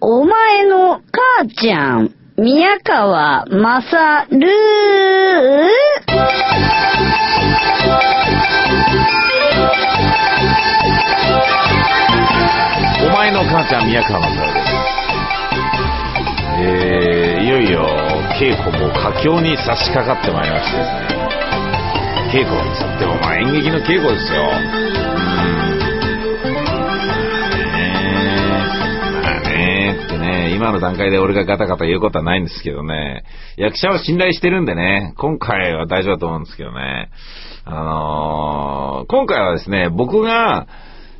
お前の母ちゃん、宮川まさるお前の母ちゃん、宮川正です。えー、いよいよ稽古も佳境に差し掛かってまいりましてですね。稽古につっても、まあ演劇の稽古ですよ。今の段階で俺がガタガタ言うことはないんですけどね。役者は信頼してるんでね、今回は大丈夫だと思うんですけどね。あのー今回はですね、僕が、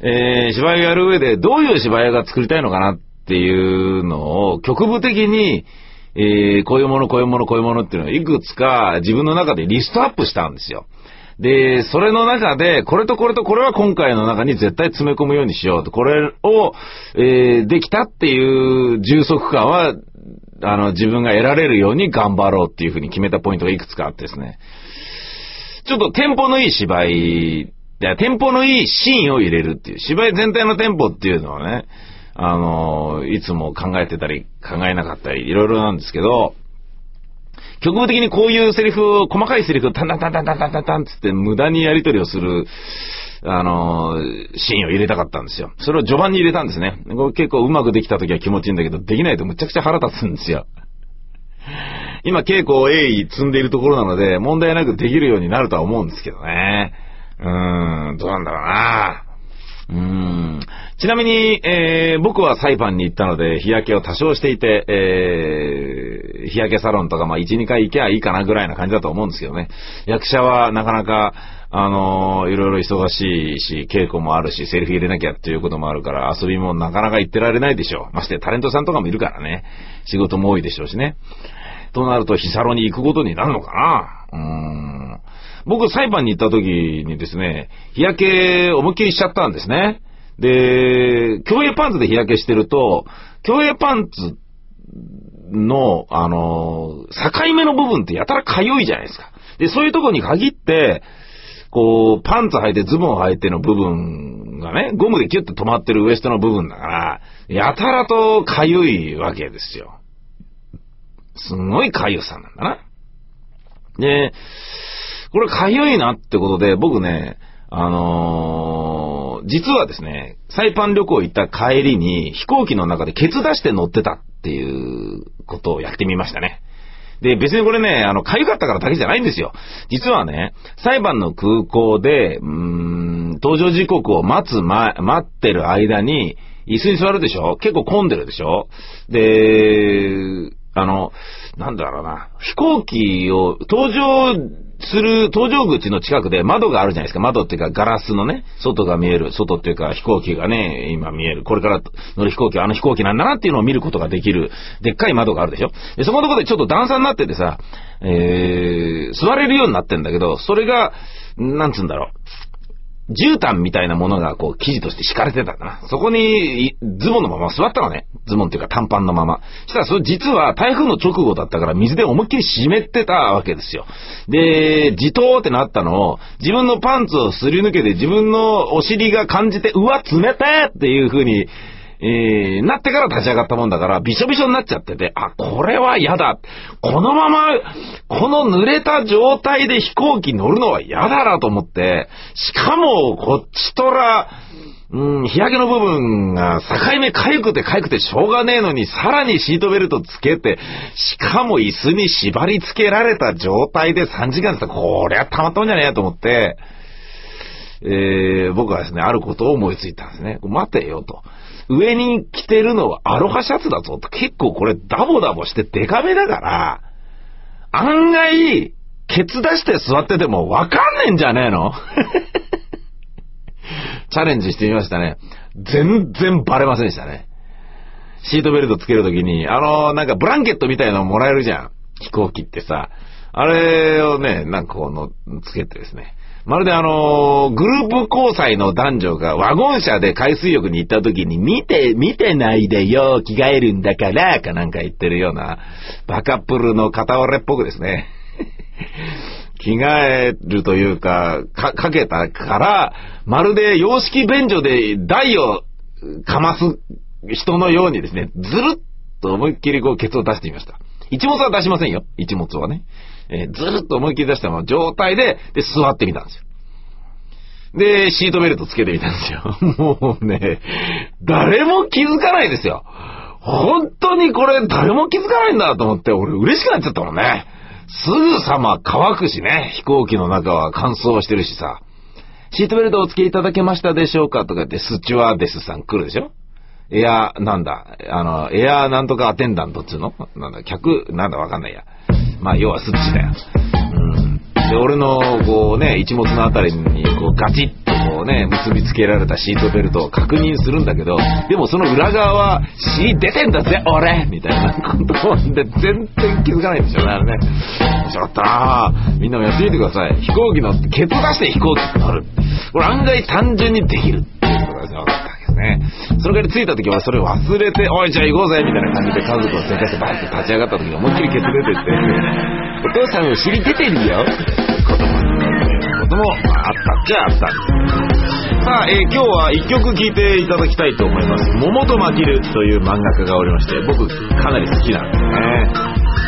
えー芝居をやる上でどういう芝居が作りたいのかなっていうのを局部的に、えーこういうもの、こういうもの、こういうものっていうのをいくつか自分の中でリストアップしたんですよ。で、それの中で、これとこれとこれは今回の中に絶対詰め込むようにしようと。これを、えーできたっていう充足感は、あの、自分が得られるように頑張ろうっていうふうに決めたポイントがいくつかあってですね。ちょっとテンポのいい芝居、テンポのいいシーンを入れるっていう、芝居全体のテンポっていうのはね、あの、いつも考えてたり、考えなかったり、いろいろなんですけど、局部的にこういうセリフを、細かいセリフをタンタンタンタンタンタンタンタンつって無駄にやり取りをする、あの、シーンを入れたかったんですよ。それを序盤に入れたんですね。結構うまくできた時は気持ちいいんだけど、できないとむちゃくちゃ腹立つんですよ。今稽古を鋭意積んでいるところなので、問題なくできるようになるとは思うんですけどね。うーん、どうなんだろうな。うーん。ちなみに、えー、僕はサイパンに行ったので、日焼けを多少していて、えー、日焼けサロンとか、まあ、1、2回行けばいいかなぐらいな感じだと思うんですけどね。役者はなかなか、あのーいろいろ忙しいし、稽古もあるし、セリフ入れなきゃっていうこともあるから、遊びもなかなか行ってられないでしょう。ましてタレントさんとかもいるからね。仕事も多いでしょうしね。となると、ヒサロに行くことになるのかなうーん。僕、サイパンに行った時にですね、日焼け思いっきりしちゃったんですね。で、競泳パンツで日焼けしてると、競泳パンツの、あの、境目の部分ってやたら痒いじゃないですか。で、そういうとこに限って、こう、パンツ履いてズボン履いての部分がね、ゴムでキュッと止まってるウエストの部分だから、やたらと痒いわけですよ。すんごい痒さなんだな。で、これ痒いなってことで、僕ね、あのー実はですね、サイパン旅行行った帰りに飛行機の中でケツ出して乗ってたっていうことをやってみましたね。で、別にこれね、あの、かゆかったからだけじゃないんですよ。実はね、裁判の空港で、うーん、搭乗時刻を待つま、待ってる間に、椅子に座るでしょ？結構混んでるでしょ？で、あの、なんだろうな、飛行機を、搭乗する、搭乗口の近くで窓があるじゃないですか。窓っていうかガラスのね、外が見える、外っていうか飛行機がね、今見える。これから乗る飛行機はあの飛行機なんだなっていうのを見ることができる、でっかい窓があるでしょで、そこのところでちょっと段差になっててさ、えー、座れるようになってんだけど、それが、なんつうんだろう。絨毯みたいなものがこう生地として敷かれてたんだな。そこにズボンのまま座ったのね。ズボンっていうか短パンのまま。したらそれ実は台風の直後だったから水で思いっきり湿ってたわけですよ。で、自頭ってなったのを自分のパンツをすり抜けて自分のお尻が感じて、うわ、冷たいっていう風にえー、なってから立ち上がったもんだから、びしょびしょになっちゃってて、あ、これは嫌だ。このまま、この濡れた状態で飛行機乗るのは嫌だなと思って、しかも、こっちとら、うん、日焼けの部分が境目痒くて痒くてしょうがねえのに、さらにシートベルトつけて、しかも椅子に縛り付けられた状態で3時間ってこりゃたまったもんじゃねえやと思って、えー、僕はですね、あることを思いついたんですね。待てよと。上に着てるのはアロハシャツだぞと。結構これダボダボしてデカめだから、案外、ケツ出して座っててもわかんねえんじゃねえの？チャレンジしてみましたね。全然バレませんでしたね。シートベルトつけるときに、あのなんかブランケットみたいなのもらえるじゃん。飛行機ってさ。あれをね、なんかこの、つけてですね。まるであのグループ交際の男女がワゴン車で海水浴に行った時に見て、見てないでよ、着替えるんだから、かなんか言ってるような、バカップルの片割れっぽくですね。着替えるというか、か、かけたから、まるで洋式便所で台をかます人のようにですね、ずるっと思いっきりこうケツを出してみました。一物は出しませんよ。一物はね。えーずっと思いっきり出したまま状態で、で、座ってみたんですよ。で、シートベルトつけてみたんですよ。もうね、誰も気づかないですよ。本当にこれ誰も気づかないんだと思って、俺嬉しくなっちゃったもんね。すぐさま乾くしね、飛行機の中は乾燥してるしさ。シートベルトをお付けいただけましたでしょうか？とか言って、スチュワーデスさん来るでしょ？エア、なんだ、あの、エアなんとかアテンダントっつうの？なんだ、客、なんだわかんないや。まあ、要はスッチだよ。うん。で、俺の、こうね、一物のあたりに、こう、ガチッとこうね、結びつけられたシートベルトを確認するんだけど、でもその裏側は、尻出てんだぜ、俺みたいなことで、全然気づかないですよね、あれね。面白かったみんなもやってみてください。飛行機乗って、ケツ出して飛行機乗る。これ案外単純にできるっていうことですね。その代わり着いた時はそれを忘れて、おい、じゃあ行こうぜみたいな感じで家族を連れてバーって立ち上がった時に思いっきりケツ出てって、お父さんお尻出てるよことも、こともまああったっちゃあったんです。さあ、えー今日は一曲聴いていただきたいと思います。桃とまきるという漫画家がおりまして、僕かなり好きなんですね。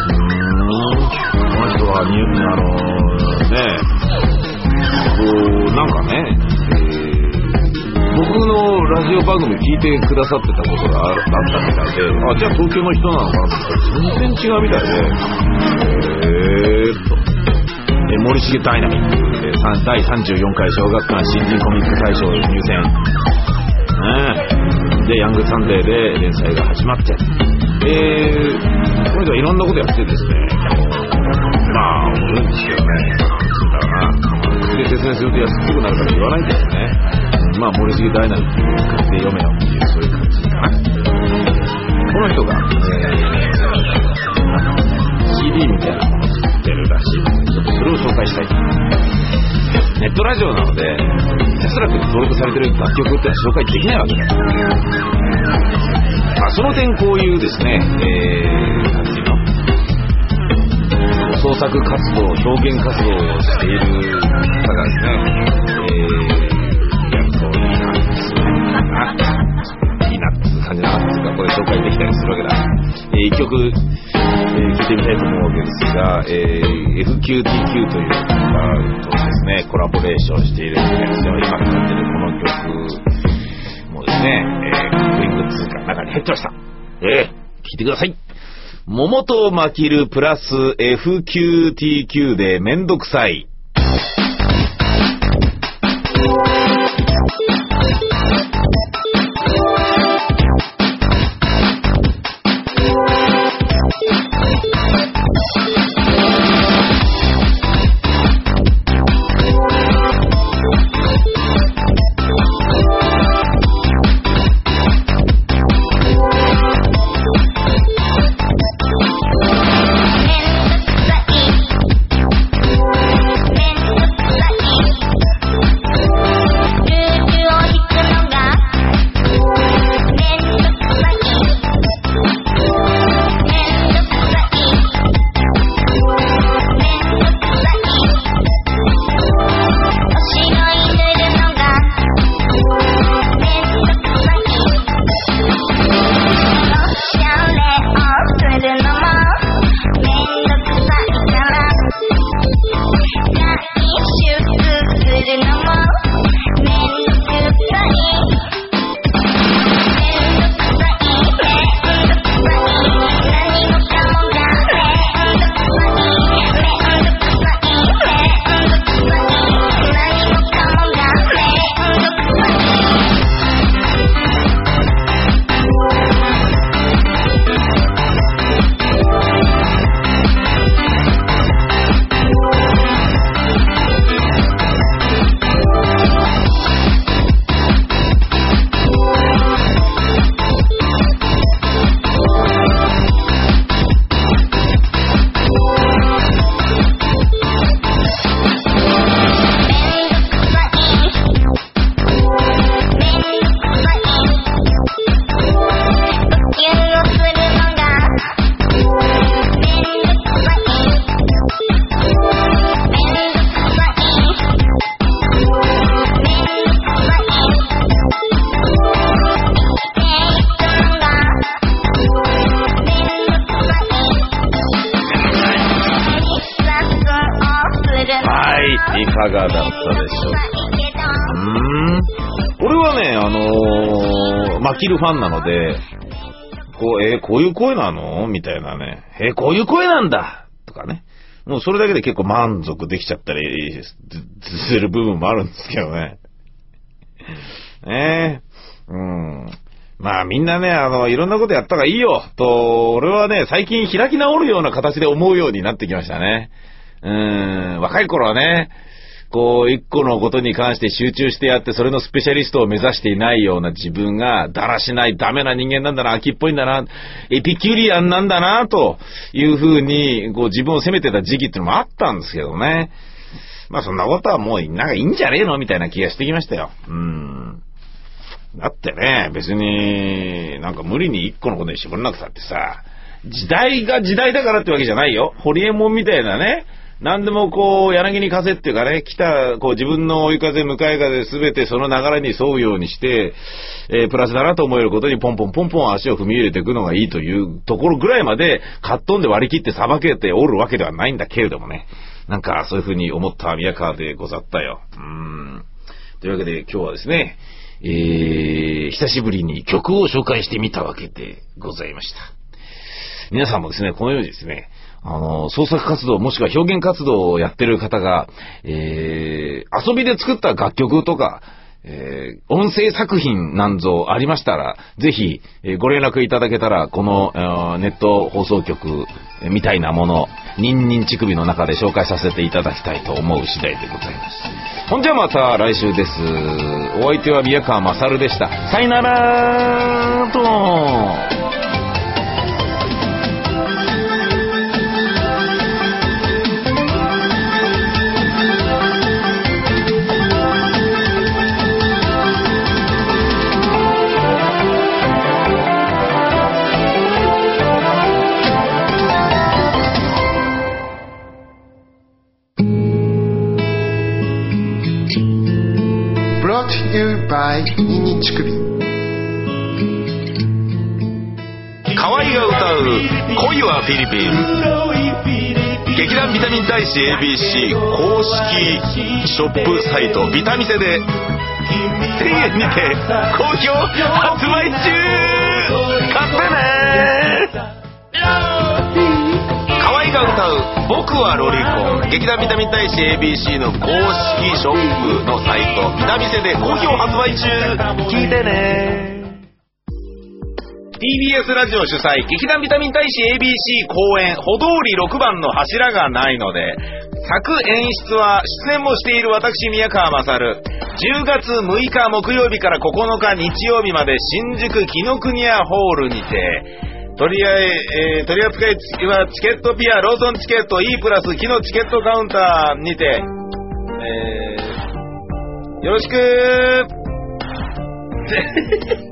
うーん、この人はに、あのね、番組聞いてくださってたことがあったみたいで、あ、じゃあ東京の人なのかな？って全然違うみたいで、へーっと。え森重ダイナミックでさん第34回小学館新人コミック大賞入選。ねで、ヤングサンデーで連載が始まって、えー、この人はいろんなことやってですね、まあ、面白いんですけどね、だろうな、で説明すると安っぽくなるから言わないんですよね。まあ、森重ダイナミック買って読めよっていう、そういう感じかな。この人が、えー、CD みたいなものを作ってるらしいので、ちょっとそれを紹介したい。ネットラジオなので、テスラックに登録されてる楽曲っていうのは紹介できないわけだよ。まあ、その点こういうですね、えー、なんていうの？創作活動、表現活動をしている方がですね、えー、紹介できたりするわけだ。えー、一曲、えー、聴いてみたいと思うわけですが、えー、FQTQ というバーとですね、コラボレーションしているんですよ。今かかってるこの曲もですね、えー、カップリング通貨の中に入ってました。えー、聴いてください。桃とまきるプラス FQTQ で。めんどくさいだったでしょうか。うーん。俺はね、あのー、マキルファンなので、こう、えーこういう声なの？みたいなね。えーこういう声なんだとかね。もうそれだけで結構満足できちゃったりする部分もあるんですけどね。ねえ。うん。まあみんなね、あの、いろんなことやった方がいいよ、と、俺はね、最近開き直るような形で思うようになってきましたね。うん、若い頃はね、こう、一個のことに関して集中してやって、それのスペシャリストを目指していないような自分が、だらしない、ダメな人間なんだな、秋っぽいんだな、エピキュリアンなんだな、というふうに、こう、自分を責めてた時期ってのもあったんですけどね。まあそんなことはもう、なんかいいんじゃねえのみたいな気がしてきましたよ。うん。だってね、別に、なんか無理に一個のことに絞らなくたってさ、時代が時代だからってわけじゃないよ。ホリエモンみたいなね、何でもこう、柳に風っていうかね、来た、こう自分の追い風、向かい風すべてその流れに沿うようにして、えープラスだなと思えることにポンポンポンポン足を踏み入れていくのがいいというところぐらいまで、カットンで割り切ってさばけておるわけではないんだけれどもね。なんかそういうふうに思った宮川でござったよ。うん。というわけで今日はですね、えー、久しぶりに曲を紹介してみたわけでございました。皆さんもですね、このようにですね、あの、創作活動もしくは表現活動をやってる方が、えー、遊びで作った楽曲とか、えー音声作品なんぞありましたら、ぜひ、えーご連絡いただけたら、この、ネット放送局みたいなもの、ニンニン乳首の中で紹介させていただきたいと思う次第でございます。ほんじゃまた来週です。お相手は宮川勝でした。さよならーと。ブロ t you by ニンニン乳首河合が歌う「恋はフィリピン」劇団ビタミン大使 ABC 公式ショップサイトビタミセで1000円にて好評発売中。買ってね僕はロリコン」劇団ビタミン大使 ABC の公式ショップのサイト。ビタミセで好評発売中。聞いてね。TBS ラジオ主催。劇団ビタミン大使 ABC 公演。歩通り6番の柱がないので。作演出は出演もしている私宮川勝。10月6日木曜日から9日日曜日まで新宿紀ノ国屋ホールにて。取りあええー取り扱いはチケットピアローソンチケット E プラス木のチケットカウンターにて、えーよろしくー。